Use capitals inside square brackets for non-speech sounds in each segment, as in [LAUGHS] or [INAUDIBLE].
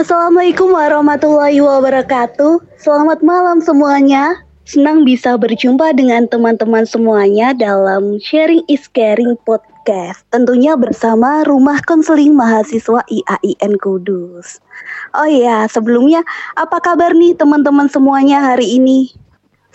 Assalamualaikum warahmatullahi wabarakatuh. Selamat malam semuanya. Senang bisa berjumpa dengan teman-teman semuanya dalam Sharing is Caring podcast. Tentunya bersama Rumah Konseling Mahasiswa IAIN Kudus. Oh iya, sebelumnya apa kabar nih teman-teman semuanya hari ini?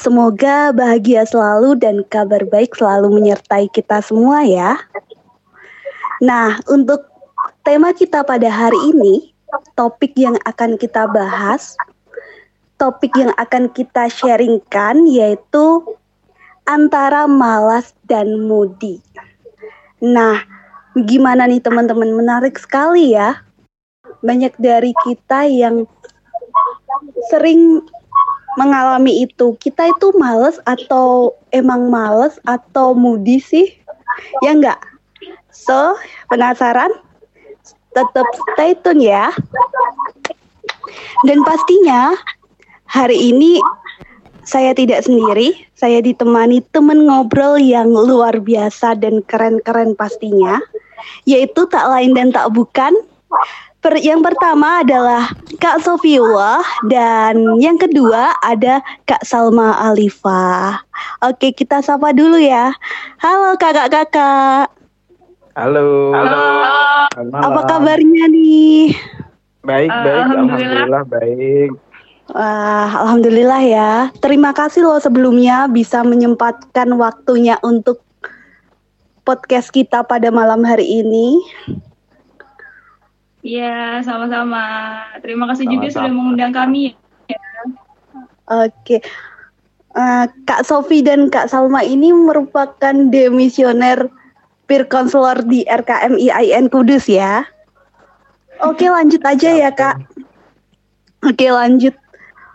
Semoga bahagia selalu dan kabar baik selalu menyertai kita semua ya. Nah, untuk tema kita pada hari ini topik yang akan kita bahas, topik yang akan kita sharingkan yaitu antara malas dan moody. Nah, gimana nih teman-teman? Menarik sekali ya. Banyak dari kita yang sering mengalami itu. Kita itu males atau emang males atau moody sih? Ya enggak? So, penasaran? Tetap stay tune ya. Dan pastinya hari ini saya tidak sendiri, saya ditemani teman ngobrol yang luar biasa dan keren-keren pastinya, yaitu tak lain dan tak bukan. Per, yang pertama adalah Kak Sofiullah dan yang kedua ada Kak Salma Alifa. Oke, kita sapa dulu ya. Halo kakak-kakak. Halo. Halo. Apa kabarnya nih? Baik, baik. Alhamdulillah, Alhamdulillah baik. Wah, alhamdulillah ya. Terima kasih loh sebelumnya bisa menyempatkan waktunya untuk podcast kita pada malam hari ini. Iya, sama-sama. Terima kasih sama-sama. juga sudah mengundang kami. Ya. Oke. Uh, Kak Sofi dan Kak Salma ini merupakan demisioner peer counselor di RKM IAIN Kudus ya. Oke lanjut aja ya kak. Oke lanjut.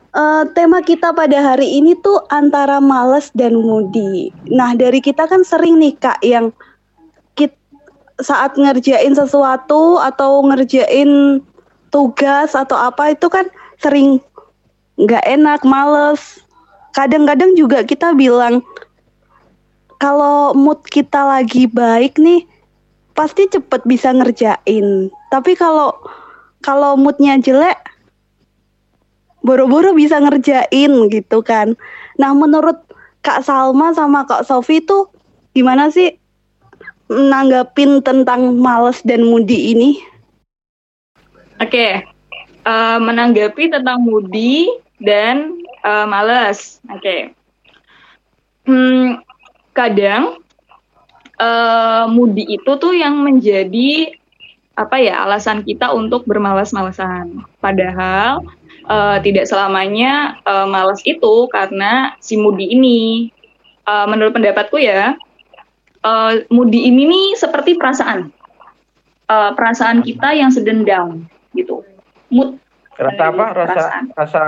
Uh, tema kita pada hari ini tuh antara males dan moody. Nah dari kita kan sering nih kak yang kita, saat ngerjain sesuatu atau ngerjain tugas atau apa itu kan sering nggak enak, males. Kadang-kadang juga kita bilang kalau mood kita lagi baik nih pasti cepet bisa ngerjain. Tapi kalau kalau moodnya jelek boro-boro bisa ngerjain gitu kan. Nah, menurut Kak Salma sama Kak Sofi tuh gimana sih nanggapin tentang males dan moody ini? Oke, okay. uh, eh, menanggapi tentang moody dan uh, males. Oke. Okay. Hmm, kadang uh, mudi itu tuh yang menjadi apa ya alasan kita untuk bermalas-malasan. Padahal uh, tidak selamanya uh, malas itu karena si mudi ini. Uh, menurut pendapatku ya, uh, mudi ini nih seperti perasaan, uh, perasaan kita yang sedang down gitu. Mood. Rasa apa? Rasa perasaan. rasa.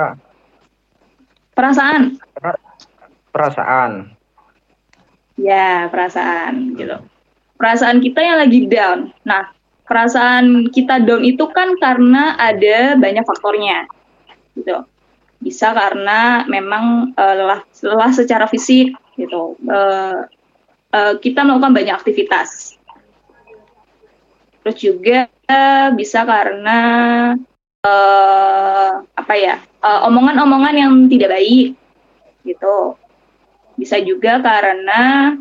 Perasaan. Perasaan. Ya, perasaan gitu. Perasaan kita yang lagi down. Nah, perasaan kita down itu kan karena ada banyak faktornya. Gitu. Bisa karena memang uh, lelah lelah secara fisik gitu. Uh, uh, kita melakukan banyak aktivitas. Terus juga bisa karena uh, apa ya? omongan-omongan uh, yang tidak baik gitu bisa juga karena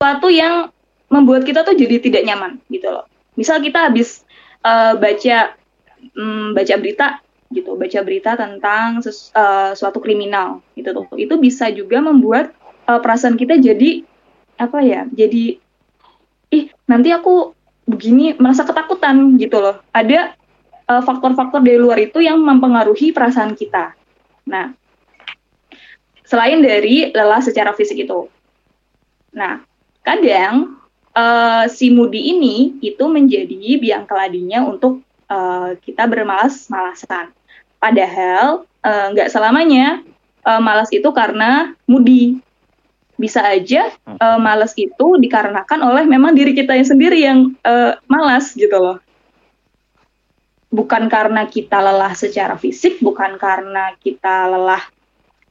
sesuatu yang membuat kita tuh jadi tidak nyaman gitu loh. Misal kita habis uh, baca um, baca berita gitu, baca berita tentang ses, uh, suatu kriminal gitu tuh. Itu bisa juga membuat uh, perasaan kita jadi apa ya? Jadi ih, nanti aku begini merasa ketakutan gitu loh. Ada faktor-faktor uh, dari luar itu yang mempengaruhi perasaan kita. Nah, selain dari lelah secara fisik itu. Nah, kadang uh, si mudi ini itu menjadi biang keladinya untuk uh, kita bermalas-malasan. Padahal uh, nggak selamanya uh, malas itu karena mudi. Bisa aja uh, malas itu dikarenakan oleh memang diri kita yang sendiri yang uh, malas gitu loh. Bukan karena kita lelah secara fisik, bukan karena kita lelah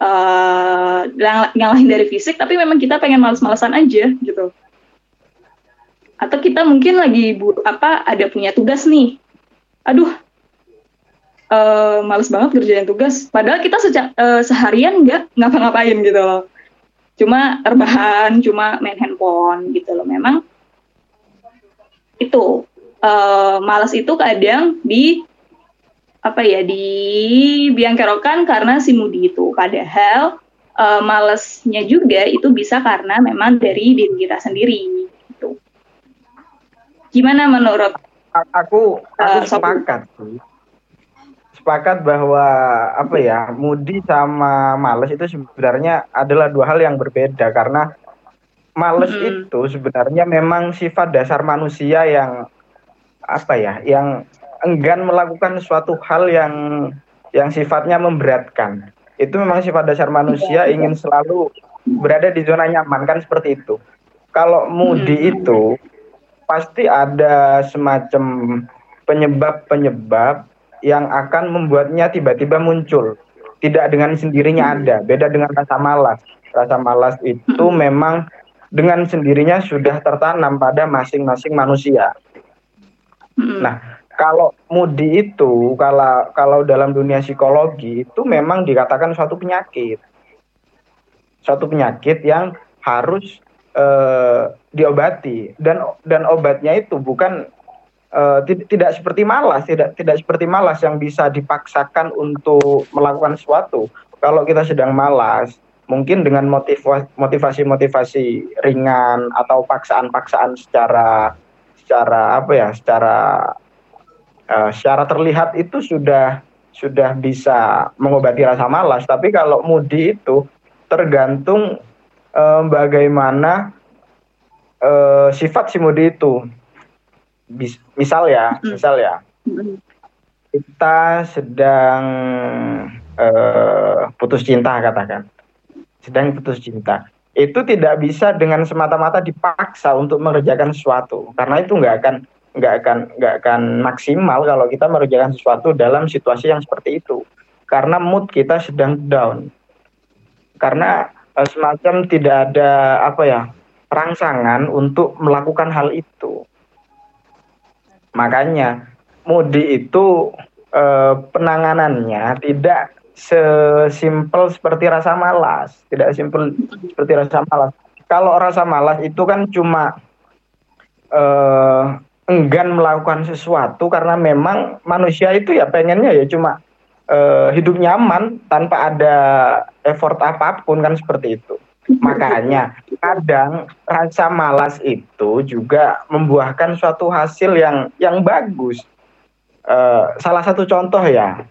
uh, lain dari fisik tapi memang kita pengen males-malesan aja gitu atau kita mungkin lagi bu, apa ada punya tugas nih aduh uh, males banget kerjain tugas. Padahal kita uh, seharian nggak ngapa-ngapain gitu loh. Cuma rebahan, cuma main handphone gitu loh. Memang itu uh, malas itu kadang di apa ya di biangkerokan karena si mudi itu. Padahal uh, malesnya juga itu bisa karena memang dari diri kita sendiri. Gitu. Gimana menurut? Aku aku uh, sepakat sih sepakat bahwa apa ya mudi sama males itu sebenarnya adalah dua hal yang berbeda karena males hmm. itu sebenarnya memang sifat dasar manusia yang apa ya yang enggan melakukan suatu hal yang yang sifatnya memberatkan itu memang sifat dasar manusia iya. ingin selalu berada di zona nyaman kan seperti itu kalau mudi hmm. itu pasti ada semacam penyebab-penyebab yang akan membuatnya tiba-tiba muncul. Tidak dengan sendirinya ada, beda dengan rasa malas. Rasa malas itu memang dengan sendirinya sudah tertanam pada masing-masing manusia. Nah, kalau mudi itu kalau kalau dalam dunia psikologi itu memang dikatakan suatu penyakit. Suatu penyakit yang harus uh, diobati dan dan obatnya itu bukan uh, tidak seperti malas, tidak tidak seperti malas yang bisa dipaksakan untuk melakukan sesuatu. Kalau kita sedang malas, mungkin dengan motivasi-motivasi ringan atau paksaan-paksaan secara secara apa ya, secara uh, secara terlihat itu sudah sudah bisa mengobati rasa malas. Tapi kalau mudi itu tergantung uh, bagaimana uh, sifat si mudi itu. Bis, misal ya, misal ya, kita sedang uh, putus cinta katakan, sedang putus cinta, itu tidak bisa dengan semata-mata dipaksa untuk mengerjakan sesuatu, karena itu nggak akan nggak akan nggak akan maksimal kalau kita mengerjakan sesuatu dalam situasi yang seperti itu, karena mood kita sedang down, karena uh, semacam tidak ada apa ya rangsangan untuk melakukan hal itu. Makanya Mudi itu eh, penanganannya tidak sesimpel seperti rasa malas, tidak simpel seperti rasa malas. Kalau rasa malas itu kan cuma eh, enggan melakukan sesuatu karena memang manusia itu ya pengennya ya cuma eh, hidup nyaman tanpa ada effort apa pun kan seperti itu. Makanya kadang rasa malas itu juga membuahkan suatu hasil yang yang bagus. Uh, salah satu contoh ya,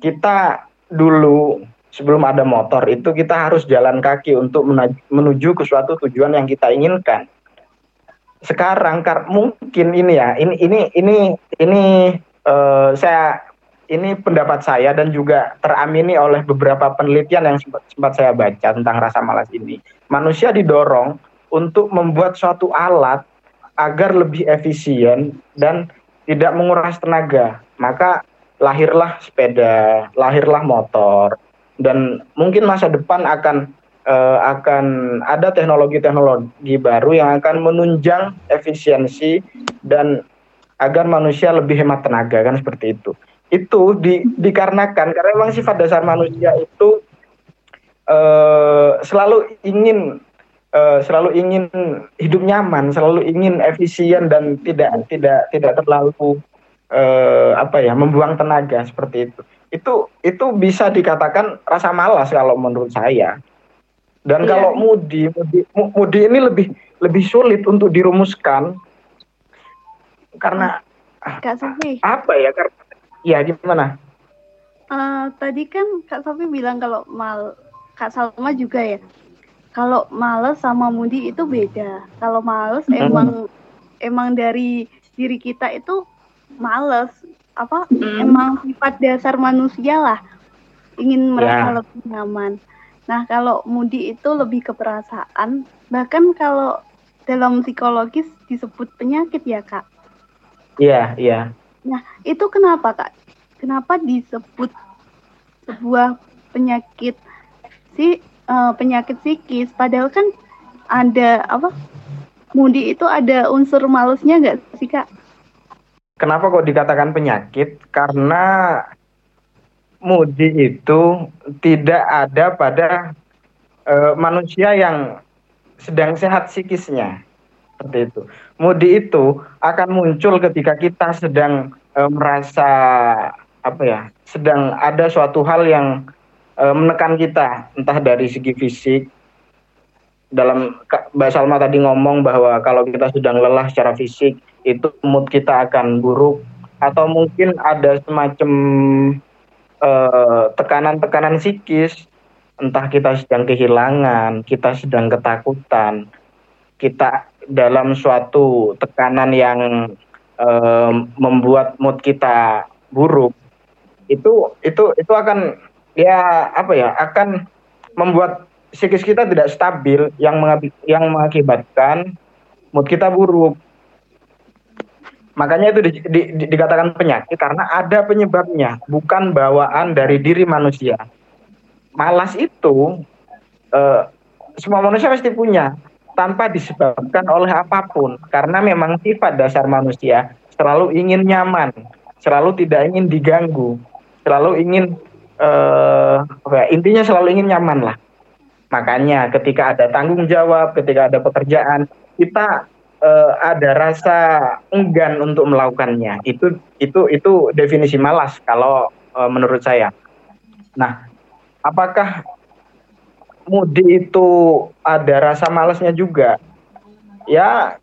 kita dulu sebelum ada motor itu kita harus jalan kaki untuk menuju ke suatu tujuan yang kita inginkan. Sekarang mungkin ini ya, ini ini ini ini uh, saya ini pendapat saya dan juga teramini oleh beberapa penelitian yang sempat, sempat saya baca tentang rasa malas ini. Manusia didorong untuk membuat suatu alat agar lebih efisien dan tidak menguras tenaga. Maka lahirlah sepeda, lahirlah motor, dan mungkin masa depan akan uh, akan ada teknologi-teknologi baru yang akan menunjang efisiensi dan agar manusia lebih hemat tenaga kan seperti itu itu di, dikarenakan karena memang sifat dasar manusia itu uh, selalu ingin uh, selalu ingin hidup nyaman, selalu ingin efisien dan tidak tidak tidak terlalu uh, apa ya membuang tenaga seperti itu. Itu itu bisa dikatakan rasa malas kalau menurut saya. Dan yeah. kalau mudi, mudi mudi ini lebih lebih sulit untuk dirumuskan karena Kak Sofi. apa ya karena Iya, gimana? Uh, tadi kan Kak Sofi bilang kalau mal Kak Salma juga ya. Kalau males sama mudi itu beda. Kalau males hmm. emang emang dari diri kita itu males apa hmm. emang sifat dasar manusia lah ingin merasa yeah. lebih nyaman. Nah, kalau mudi itu lebih ke perasaan, bahkan kalau dalam psikologis disebut penyakit ya, Kak. Iya, yeah, iya. Yeah. Nah, itu kenapa Kak? Kenapa disebut sebuah penyakit si uh, penyakit psikis padahal kan ada apa? Mudi itu ada unsur malesnya nggak sih Kak? Kenapa kok dikatakan penyakit? Karena mudi itu tidak ada pada uh, manusia yang sedang sehat psikisnya seperti itu. Mudi itu akan muncul ketika kita sedang uh, merasa apa ya, sedang ada suatu hal yang uh, menekan kita, entah dari segi fisik. Dalam Mbak Salma tadi ngomong bahwa kalau kita sedang lelah secara fisik, itu mood kita akan buruk atau mungkin ada semacam tekanan tekanan-tekanan psikis. Entah kita sedang kehilangan, kita sedang ketakutan, kita dalam suatu tekanan yang uh, membuat mood kita buruk, itu itu itu akan ya apa ya akan membuat psikis kita tidak stabil yang mengakibatkan mood kita buruk Makanya itu di, di, di, dikatakan penyakit karena ada penyebabnya, bukan bawaan dari diri manusia. Malas itu eh, semua manusia pasti punya tanpa disebabkan oleh apa pun karena memang sifat dasar manusia selalu ingin nyaman, selalu tidak ingin diganggu, selalu ingin eh, ya, intinya selalu ingin nyaman lah. Makanya ketika ada tanggung jawab, ketika ada pekerjaan, kita uh, ada rasa enggan untuk melakukannya. Itu itu itu definisi malas kalau uh, menurut saya. Nah, apakah mudi itu ada rasa malasnya juga? Ya,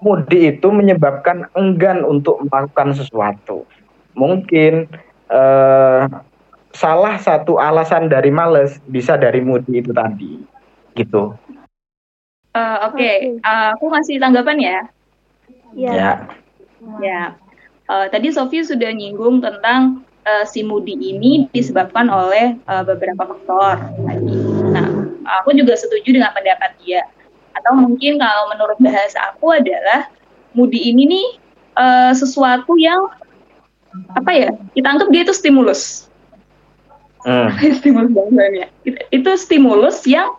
mudi itu menyebabkan enggan untuk melakukan sesuatu. Mungkin uh, salah satu alasan dari males bisa dari mudi itu tadi, gitu. Uh, Oke, okay. uh, aku masih tanggapan ya. Iya. Ya. Ya. Uh, tadi Sofi sudah nyinggung tentang uh, si Moody ini disebabkan oleh uh, beberapa faktor tadi. Nah, aku juga setuju dengan pendapat dia. Atau mungkin kalau menurut bahasa aku adalah Moody ini nih uh, sesuatu yang apa ya? Kita anggap dia itu stimulus. Hmm. [LAUGHS] stimulus bahasanya. Itu stimulus yang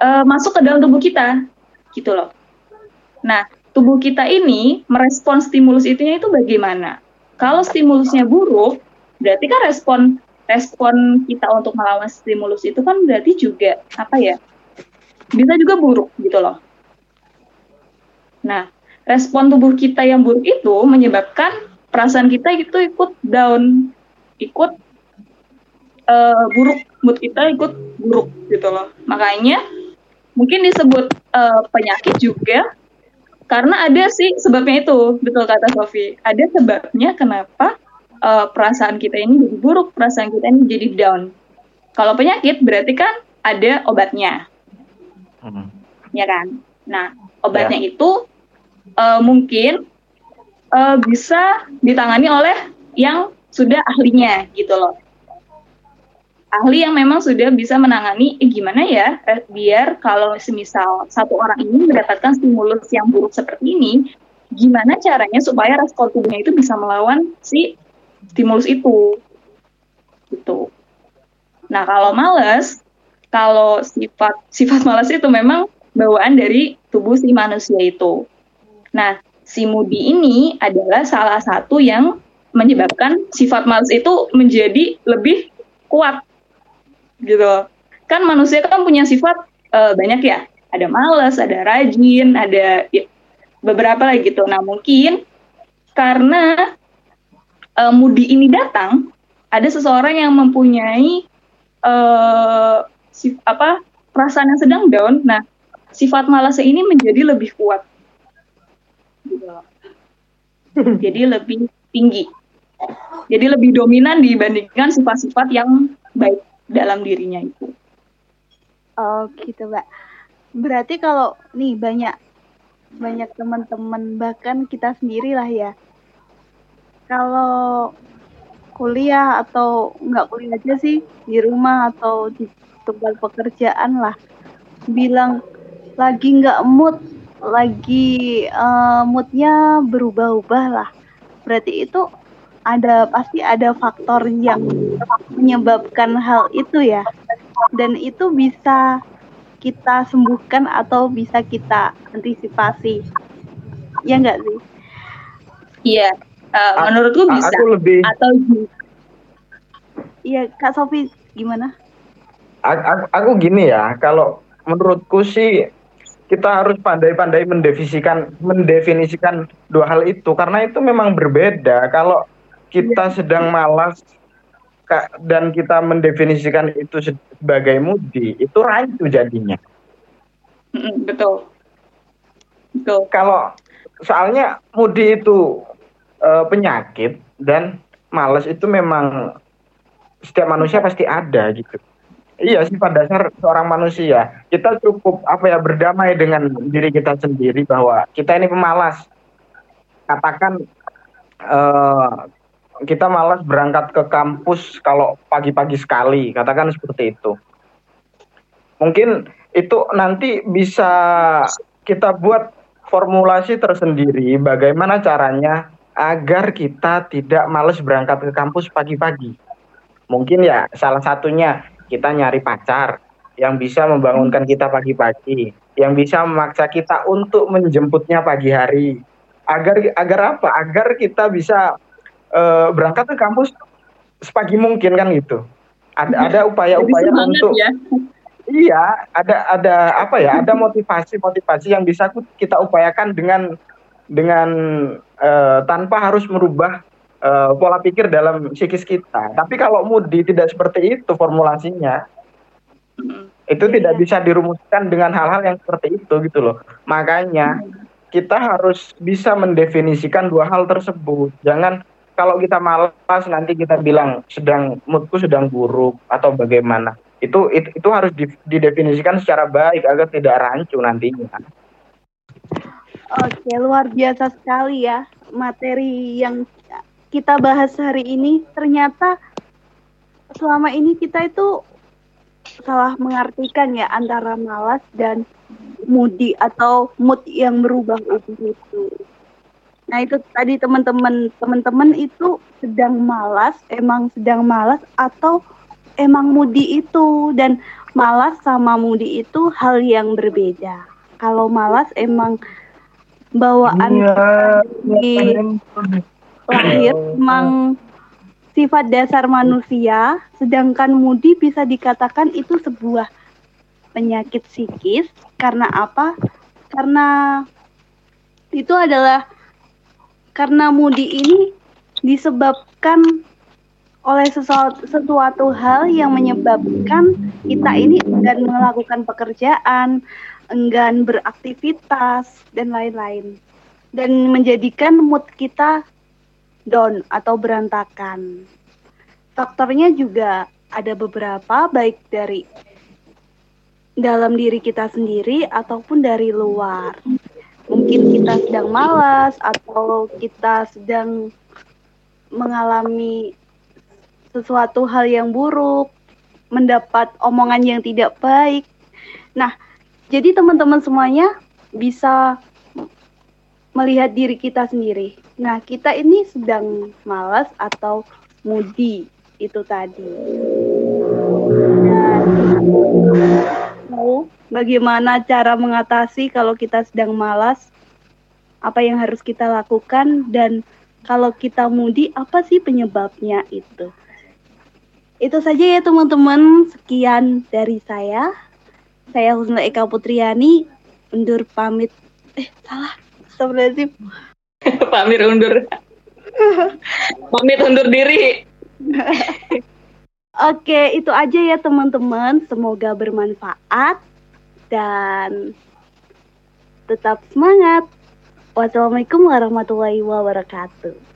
uh, masuk ke dalam tubuh kita gitu loh. Nah, tubuh kita ini merespon stimulus itunya itu bagaimana? Kalau stimulusnya buruk, berarti kan respon respon kita untuk melawan stimulus itu kan berarti juga apa ya? Bisa juga buruk gitu loh. Nah, respon tubuh kita yang buruk itu menyebabkan perasaan kita itu ikut down, ikut uh, buruk, mood kita ikut buruk gitu loh. Makanya mungkin disebut uh, penyakit juga karena ada sih sebabnya itu betul kata Sofi. Ada sebabnya kenapa uh, perasaan kita ini jadi buruk perasaan kita ini jadi down. Kalau penyakit berarti kan ada obatnya. Hmm. ya kan? Nah obatnya ya. itu uh, mungkin uh, bisa ditangani oleh yang sudah ahlinya gitu loh ahli yang memang sudah bisa menangani eh, gimana ya eh, biar kalau semisal satu orang ini mendapatkan stimulus yang buruk seperti ini gimana caranya supaya respon tubuhnya itu bisa melawan si stimulus itu? Gitu. Nah kalau males kalau sifat sifat malas itu memang bawaan dari tubuh si manusia itu. Nah si mudi ini adalah salah satu yang menyebabkan sifat malas itu menjadi lebih kuat gitu. Kan manusia kan punya sifat uh, banyak ya. Ada malas ada rajin ada ya, beberapa lagi gitu. Nah mungkin karena uh, mudi ini datang ada seseorang yang mempunyai uh, sif, apa perasaan yang sedang down. Nah sifat malasnya ini menjadi lebih kuat. Gitu. jadi lebih tinggi. Jadi lebih dominan dibandingkan sifat-sifat yang baik dalam dirinya itu. Oh gitu mbak. Berarti kalau nih banyak banyak teman-teman bahkan kita sendiri lah ya. Kalau kuliah atau nggak kuliah aja sih di rumah atau di tempat pekerjaan lah bilang lagi nggak mood lagi uh, moodnya berubah-ubah lah berarti itu ada pasti ada faktor yang menyebabkan hal itu ya. Dan itu bisa kita sembuhkan atau bisa kita antisipasi. Ya enggak sih? Iya uh, menurutku bisa. aku lebih atau Iya, Kak Sofi gimana? Aku, aku gini ya, kalau menurutku sih kita harus pandai-pandai mendefinisikan mendefinisikan dua hal itu. Karena itu memang berbeda. Kalau kita iya. sedang malas dan kita mendefinisikan itu sebagai mudi, itu rancu jadinya. Betul. Betul. Kalau soalnya mudi itu e, penyakit dan malas itu memang setiap manusia pasti ada gitu. Iya sih pada dasar seorang manusia kita cukup apa ya berdamai dengan diri kita sendiri bahwa kita ini pemalas. Katakan uh, kita malas berangkat ke kampus kalau pagi-pagi sekali, katakan seperti itu. Mungkin itu nanti bisa kita buat formulasi tersendiri bagaimana caranya agar kita tidak males berangkat ke kampus pagi-pagi. Mungkin ya salah satunya kita nyari pacar yang bisa membangunkan kita pagi-pagi, yang bisa memaksa kita untuk menjemputnya pagi hari. Agar agar apa? Agar kita bisa uh, berangkat ke kampus sepagi mungkin kan gitu. Ada ada upaya-upaya untuk ya. Iya, ada ada apa ya? Ada motivasi-motivasi yang bisa kita upayakan dengan dengan uh, tanpa harus merubah uh, pola pikir dalam psikis kita. Tapi kalau Moody tidak seperti itu formulasinya, itu yeah. tidak bisa dirumuskan dengan hal-hal yang seperti itu gitu loh. Makanya kita harus bisa mendefinisikan dua hal tersebut. Jangan kalau kita malas nanti kita bilang sedang moodku sedang buruk atau bagaimana. Itu itu, itu harus didefinisikan secara baik agar tidak rancu nantinya. Oke, luar biasa sekali ya materi yang kita bahas hari ini ternyata selama ini kita itu salah mengartikan ya antara malas dan moody atau mood yang berubah itu. Nah itu tadi teman-teman teman-teman itu sedang malas, emang sedang malas atau emang moody itu dan malas sama moody itu hal yang berbeda. Kalau malas emang bawaan ya, di lahir memang sifat dasar manusia, sedangkan mudi bisa dikatakan itu sebuah penyakit psikis karena apa? Karena itu adalah karena mudi ini disebabkan oleh sesuatu, sesuatu hal yang menyebabkan kita ini enggan melakukan pekerjaan, enggan beraktivitas dan lain-lain dan menjadikan mood kita down atau berantakan. Faktornya juga ada beberapa baik dari dalam diri kita sendiri ataupun dari luar. Mungkin kita sedang malas atau kita sedang mengalami sesuatu hal yang buruk, mendapat omongan yang tidak baik. Nah, jadi teman-teman semuanya bisa melihat diri kita sendiri. Nah, kita ini sedang malas atau moody itu tadi. Mau bagaimana cara mengatasi kalau kita sedang malas? Apa yang harus kita lakukan dan kalau kita moody apa sih penyebabnya itu? Itu saja ya teman-teman. Sekian dari saya. Saya Husna Eka Putriani undur pamit. Eh, salah Astagfirullahaladzim. [LAUGHS] Pamir undur. [LAUGHS] Pamit undur diri. [LAUGHS] Oke, itu aja ya teman-teman. Semoga bermanfaat dan tetap semangat. Wassalamualaikum warahmatullahi wabarakatuh.